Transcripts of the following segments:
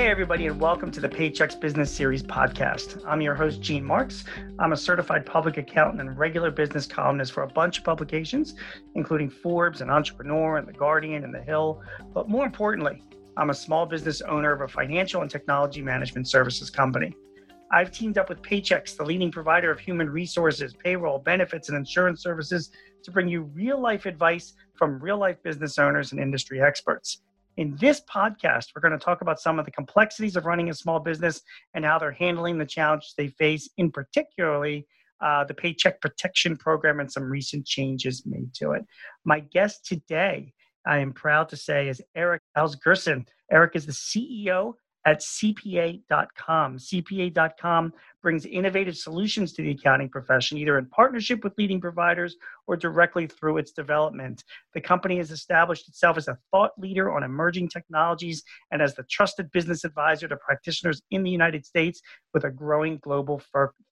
Hey, everybody, and welcome to the Paychex Business Series podcast. I'm your host, Gene Marks. I'm a certified public accountant and regular business columnist for a bunch of publications, including Forbes and Entrepreneur and The Guardian and The Hill. But more importantly, I'm a small business owner of a financial and technology management services company. I've teamed up with Paychex, the leading provider of human resources, payroll, benefits, and insurance services, to bring you real life advice from real life business owners and industry experts. In this podcast, we're going to talk about some of the complexities of running a small business and how they're handling the challenges they face, in particularly uh, the Paycheck Protection Program and some recent changes made to it. My guest today, I am proud to say, is Eric Asgeirsson. Eric is the CEO at CPA.com. CPA.com brings innovative solutions to the accounting profession, either in partnership with leading providers or directly through its development. The company has established itself as a thought leader on emerging technologies and as the trusted business advisor to practitioners in the United States with a growing global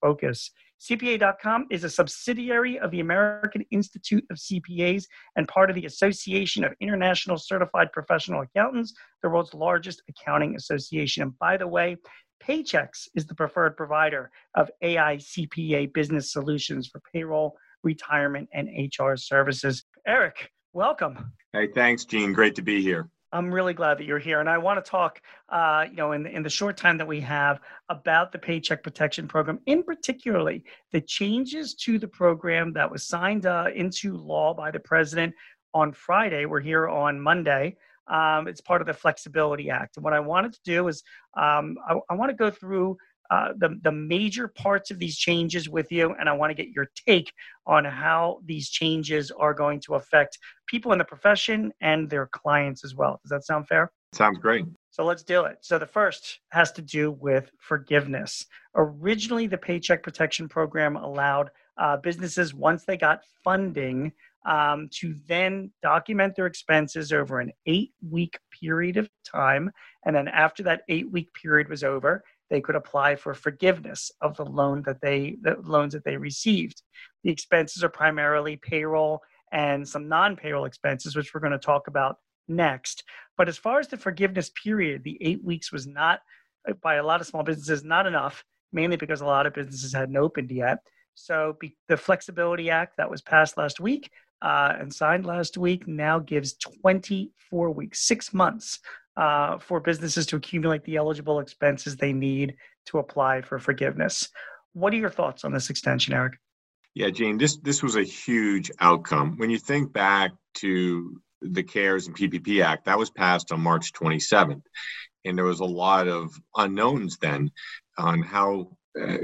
focus. CPA.com is a subsidiary of the American Institute of CPAs and part of the Association of International Certified Professional Accountants, the world's largest accounting association. And by the way, Paychex is the preferred provider of AICPA business solutions for payroll, retirement, and HR services. Eric, welcome. Hey, thanks, Gene. Great to be here. I'm really glad that you're here, and I want to talk, uh, you know, in in the short time that we have about the Paycheck Protection Program, in particularly the changes to the program that was signed uh, into law by the president on Friday. We're here on Monday. Um, it's part of the Flexibility Act, and what I wanted to do is um, I, I want to go through uh, the, the major parts of these changes with you, and I want to get your take on how these changes are going to affect people in the profession and their clients as well. Does that sound fair? Sounds great. So let's do it. So the first has to do with forgiveness. Originally, the Paycheck Protection Program allowed uh, businesses, once they got funding, um, to then document their expenses over an eight week period of time. And then after that eight week period was over, they could apply for forgiveness of the loan that they the loans that they received. The expenses are primarily payroll and some non-payroll expenses, which we're going to talk about next. But as far as the forgiveness period, the eight weeks was not by a lot of small businesses not enough, mainly because a lot of businesses hadn't opened yet. So be, the Flexibility Act that was passed last week uh, and signed last week now gives 24 weeks, six months uh, for businesses to accumulate the eligible expenses they need to apply for forgiveness. What are your thoughts on this extension, Eric? Yeah, Gene, this this was a huge outcome. When you think back to the CARES and PPP Act, that was passed on March 27th, and there was a lot of unknowns then on how uh,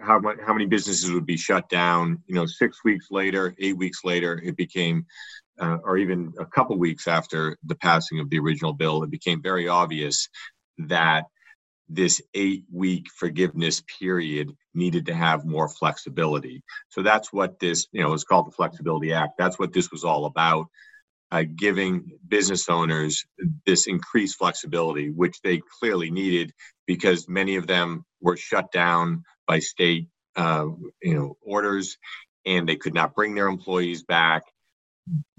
how how many businesses would be shut down. You know, six weeks later, eight weeks later, it became uh, or even a couple weeks after the passing of the original bill, it became very obvious that this eight week forgiveness period needed to have more flexibility. So that's what this, you know, is called the Flexibility Act. That's what this was all about. Uh, giving business owners this increased flexibility, which they clearly needed because many of them were shut down by state, uh, you know, orders, and they could not bring their employees back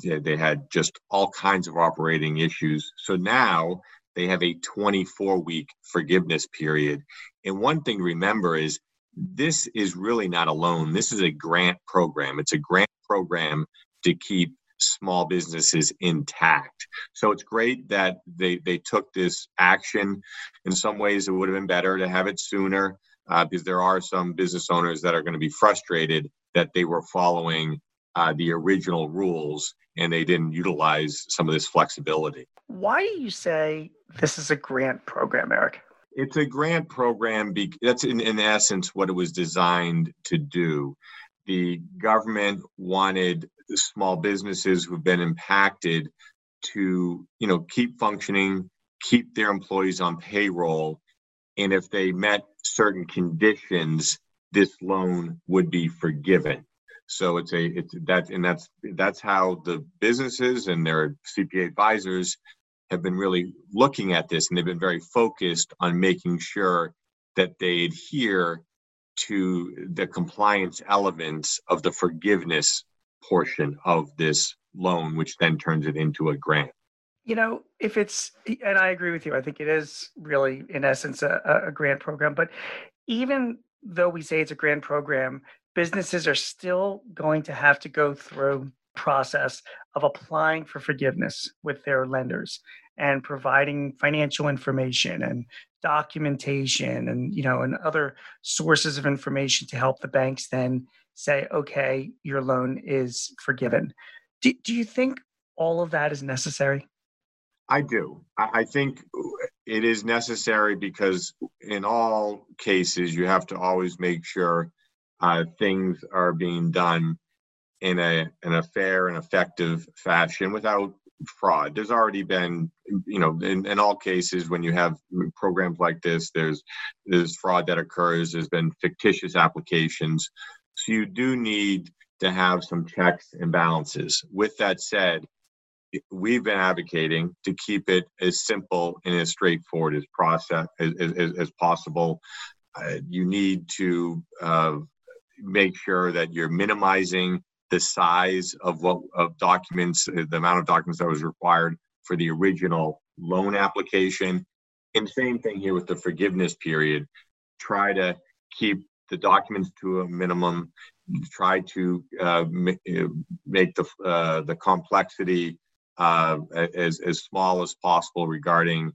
they had just all kinds of operating issues. So now they have a 24 week forgiveness period. And one thing to remember is this is really not a loan. This is a grant program. It's a grant program to keep small businesses intact. So it's great that they, they took this action. In some ways, it would have been better to have it sooner uh, because there are some business owners that are going to be frustrated that they were following uh, the original rules and they didn't utilize some of this flexibility. Why do you say this is a grant program, Eric? It's a grant program. Be- that's in, in essence what it was designed to do. The government wanted small businesses who've been impacted to, you know, keep functioning, keep their employees on payroll, and if they met certain conditions, this loan would be forgiven. So it's a it's that and that's that's how the businesses and their CPA advisors have been really looking at this, and they've been very focused on making sure that they adhere to the compliance elements of the forgiveness portion of this loan, which then turns it into a grant. you know, if it's, and I agree with you, I think it is really, in essence, a, a grant program. But even though we say it's a grant program, businesses are still going to have to go through process of applying for forgiveness with their lenders and providing financial information and documentation and you know and other sources of information to help the banks then say okay your loan is forgiven. Do, do you think all of that is necessary? I do. I think it is necessary because in all cases you have to always make sure uh, things are being done in a in a fair and effective fashion without fraud. There's already been, you know, in, in all cases when you have programs like this, there's there's fraud that occurs. There's been fictitious applications, so you do need to have some checks and balances. With that said, we've been advocating to keep it as simple and as straightforward as process as, as, as possible. Uh, you need to uh, make sure that you're minimizing the size of what of documents, uh, the amount of documents that was required for the original loan application. And same thing here with the forgiveness period. Try to keep the documents to a minimum. Try to uh, uh make the uh, the complexity uh, as as small as possible regarding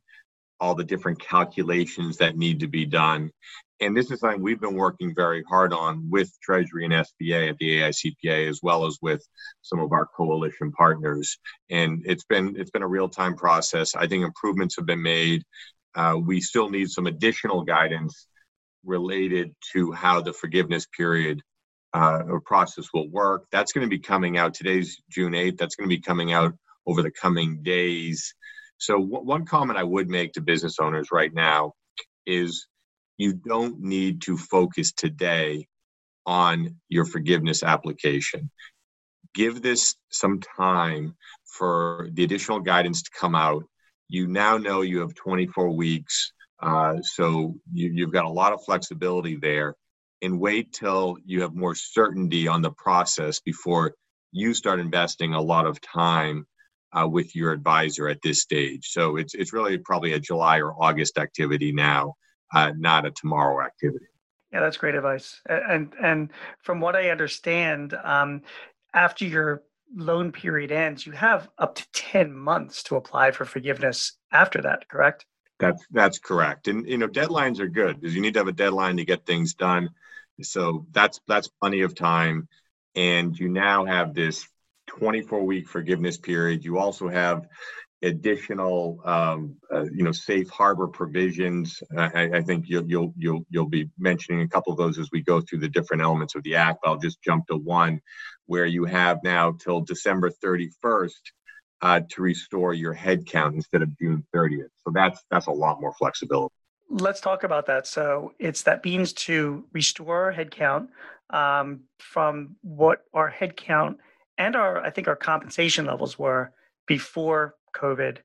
all the different calculations that need to be done. And this is something we've been working very hard on with Treasury and SBA at the AICPA, as well as with some of our coalition partners. And it's been it's been a real time process. I think improvements have been made. Uh, we still need some additional guidance related to how the forgiveness period uh, or process will work. That's going to be coming out. Today's June 8th. That's going to be coming out over the coming days. So, w- one comment I would make to business owners right now is you don't need to focus today on your forgiveness application. Give this some time for the additional guidance to come out. You now know you have 24 weeks, uh, so you, have got a lot of flexibility there. And wait till you have more certainty on the process before you start investing a lot of time uh, with your advisor at this stage. So it's it's really probably a July or August activity now uh, not a tomorrow activity. Yeah, that's great advice. And and from what I understand, um, after your loan period ends, you have up to ten months to apply for forgiveness after that. Correct? That's that's correct. And you know, deadlines are good because you need to have a deadline to get things done. So that's that's plenty of time. And you now have this 24 week forgiveness period. You also have additional um, uh, you know safe harbor provisions. I, I, think you'll, you'll you'll you'll be mentioning a couple of those as we go through the different elements of the act. But I'll just jump to one where you have now till December 31st uh, to restore your head count instead of June 30th. So that's that's a lot more flexibility. Let's talk about that. So it's that means to restore headcount um, from what our head count and our I think our compensation levels were before COVID.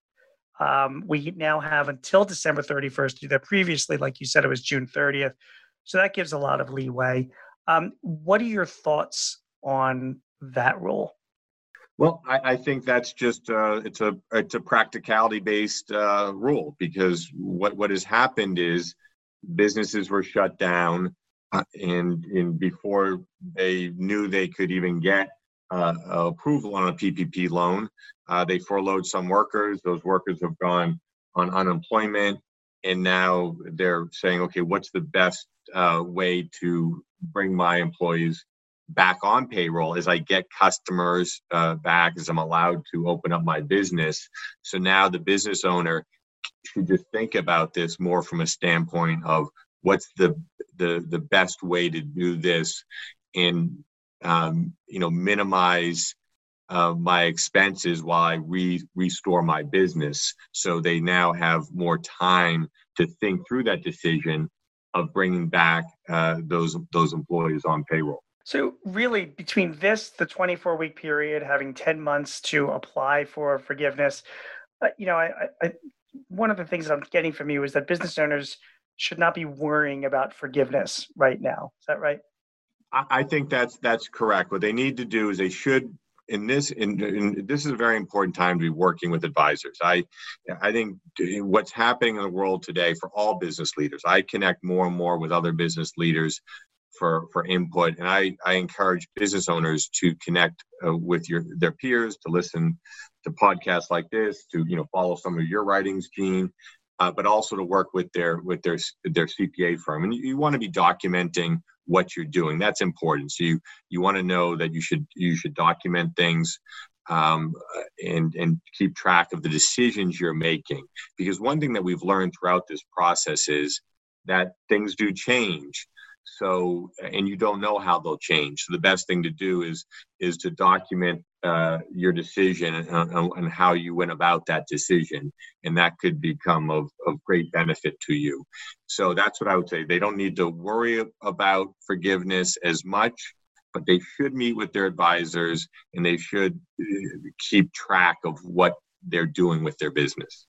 Um, we now have until December 31st to do that. Previously, like you said, it was June 30th. So that gives a lot of leeway. Um, what are your thoughts on that rule? Well, I, I think that's just uh, it's a it's a practicality based uh, rule because what what has happened is businesses were shut down uh, and and before they knew they could even get uh, approval on a PPP loan. Uh, they furloughed some workers. Those workers have gone on unemployment, and now they're saying, okay, what's the best uh, way to bring my employees back on payroll as I get customers uh, back, as I'm allowed to open up my business. So now the business owner should just think about this more from a standpoint of what's the the the best way to do this and um, you know minimize uh, my expenses while I re- restore my business. So they now have more time to think through that decision of bringing back uh, those those employees on payroll. So really, between this, the 24 week period, having 10 months to apply for forgiveness, uh, you know, I, I, one of the things that I'm getting from you is that business owners should not be worrying about forgiveness right now. Is that right? I think that's that's correct. What they need to do is they should in this in, in, this is a very important time to be working with advisors. I i think what's happening in the world today for all business leaders i connect more and more with other business leaders for for input. And i i encourage business owners to connect uh, with your their peers to listen to podcasts like this to you know follow some of your writings gene uh, but also to work with their with their their cpa firm. And you, you want to be documenting what you're doing. That's important. So you you want to know that you should you should document things um, and and keep track of the decisions you're making. Because one thing that we've learned throughout this process is that things do change. So and you don't know how they'll change. So the best thing to do is is to document uh, your decision and, and, how you went about that decision and that could become of, of great benefit to you. So that's what i would say. They don't need to worry about forgiveness as much but they should meet with their advisors and they should uh, keep track of what they're doing with their business.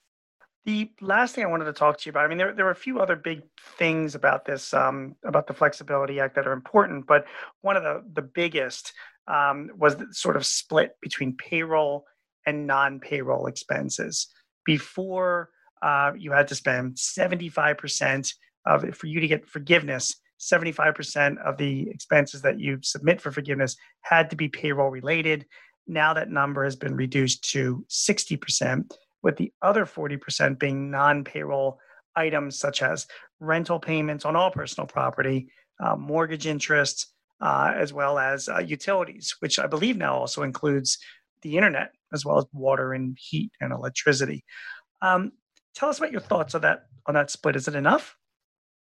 The last thing I wanted to talk to you about, I mean, there, there are a few other big things about this, um, about the Flexibility Act that are important, but one of the, the biggest um, was sort of split between payroll and non payroll expenses. Before uh, you had to spend 75% of it for you to get forgiveness, 75% of the expenses that you submit for forgiveness had to be payroll related. Now that number has been reduced to 60% with the other 40% being non payroll items such as rental payments on all personal property, uh, mortgage interest, uh, as well as uh, utilities, which I believe now also includes the internet, as well as water and heat and electricity. Um, tell us about your thoughts on that on that split. Is it enough?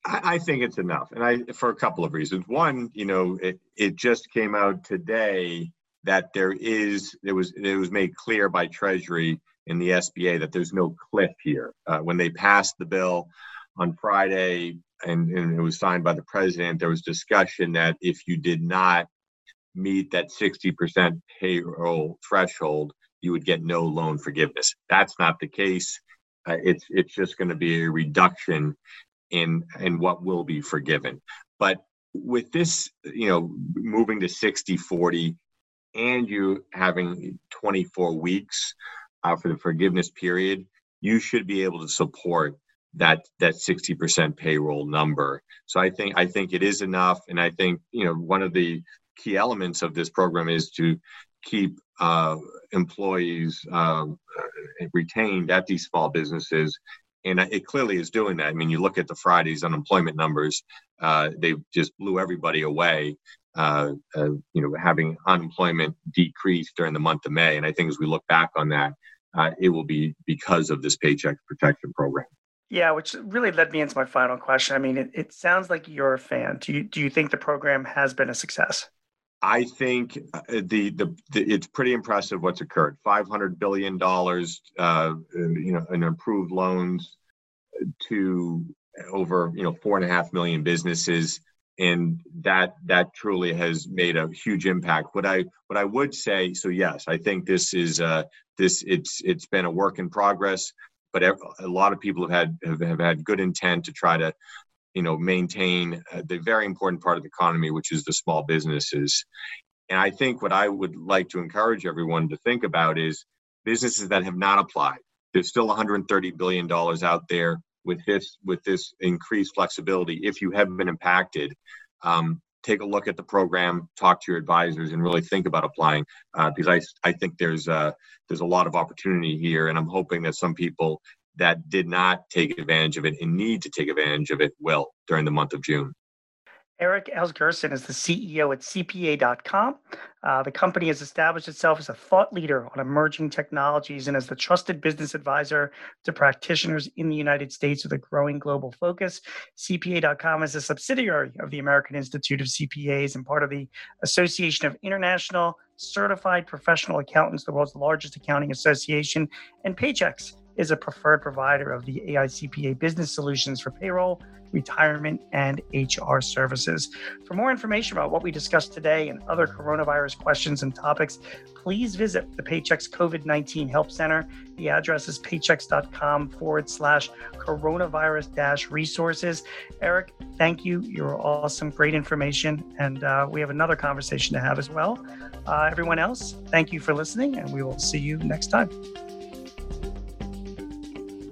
I, think it's enough, and I for a couple of reasons. One, you know, it it just came out today that there is it was it was made clear by Treasury in the SBA that there's no cliff here. Uh, when they passed the bill on Friday and, and it was signed by the president, there was discussion that if you did not meet that 60% payroll threshold, you would get no loan forgiveness. That's not the case. Uh, it's it's just going to be a reduction in in what will be forgiven. But with this, you know, moving to 60 40 and you having 24 weeks uh, for the forgiveness period, you should be able to support that that 60% payroll number. So I think I think it is enough, and I think you know one of the key elements of this program is to keep uh, employees uh, retained at these small businesses. And it clearly is doing that. I mean, you look at the Friday's unemployment numbers; uh, they just blew everybody away. Uh, uh, you know, having unemployment decrease during the month of May, and I think as we look back on that, uh, it will be because of this paycheck protection program. Yeah, which really led me into my final question. I mean, it, it sounds like you're a fan. Do you do you think the program has been a success? I think uh, the, the, the it's pretty impressive what's occurred. Five hundred billion dollars, uh, you know, in improved loans to over you know four and a half million businesses and that that truly has made a huge impact what i what i would say so yes i think this is uh this it's it's been a work in progress but a lot of people have had have, have had good intent to try to you know maintain uh, the very important part of the economy which is the small businesses. And i think what i would like to encourage everyone to think about is businesses that have not applied. There's still 130 billion dollars out there with this with this increased flexibility if you have been impacted. Um, take a look at the program talk to your advisors and really think about applying uh, because I, I think there's a, there's a lot of opportunity here and i'm hoping that some people that did not take advantage of it and need to take advantage of it will during the month of june Eric Asgeirsson is the CEO at CPA.com. Uh, the company has established itself as a thought leader on emerging technologies and as the trusted business advisor to practitioners in the United States with a growing global focus. CPA.com is a subsidiary of the American Institute of CPAs and part of the Association of International Certified Professional Accountants, the world's largest accounting association, and Paychex is a preferred provider of the AICPA business solutions for payroll, retirement, and HR services. For more information about what we discussed today and other coronavirus questions and topics, please visit the Paychex COVID 19 Help Center. The address is paychex.com forward slash coronavirus dash resources. Eric, thank you. You're awesome. Great information. And uh, we have another conversation to have as well. Uh, everyone else, thank you for listening, and we will see you next time.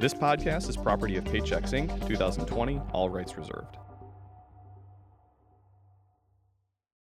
This podcast is property of Paychex Inc., 2020, all rights reserved.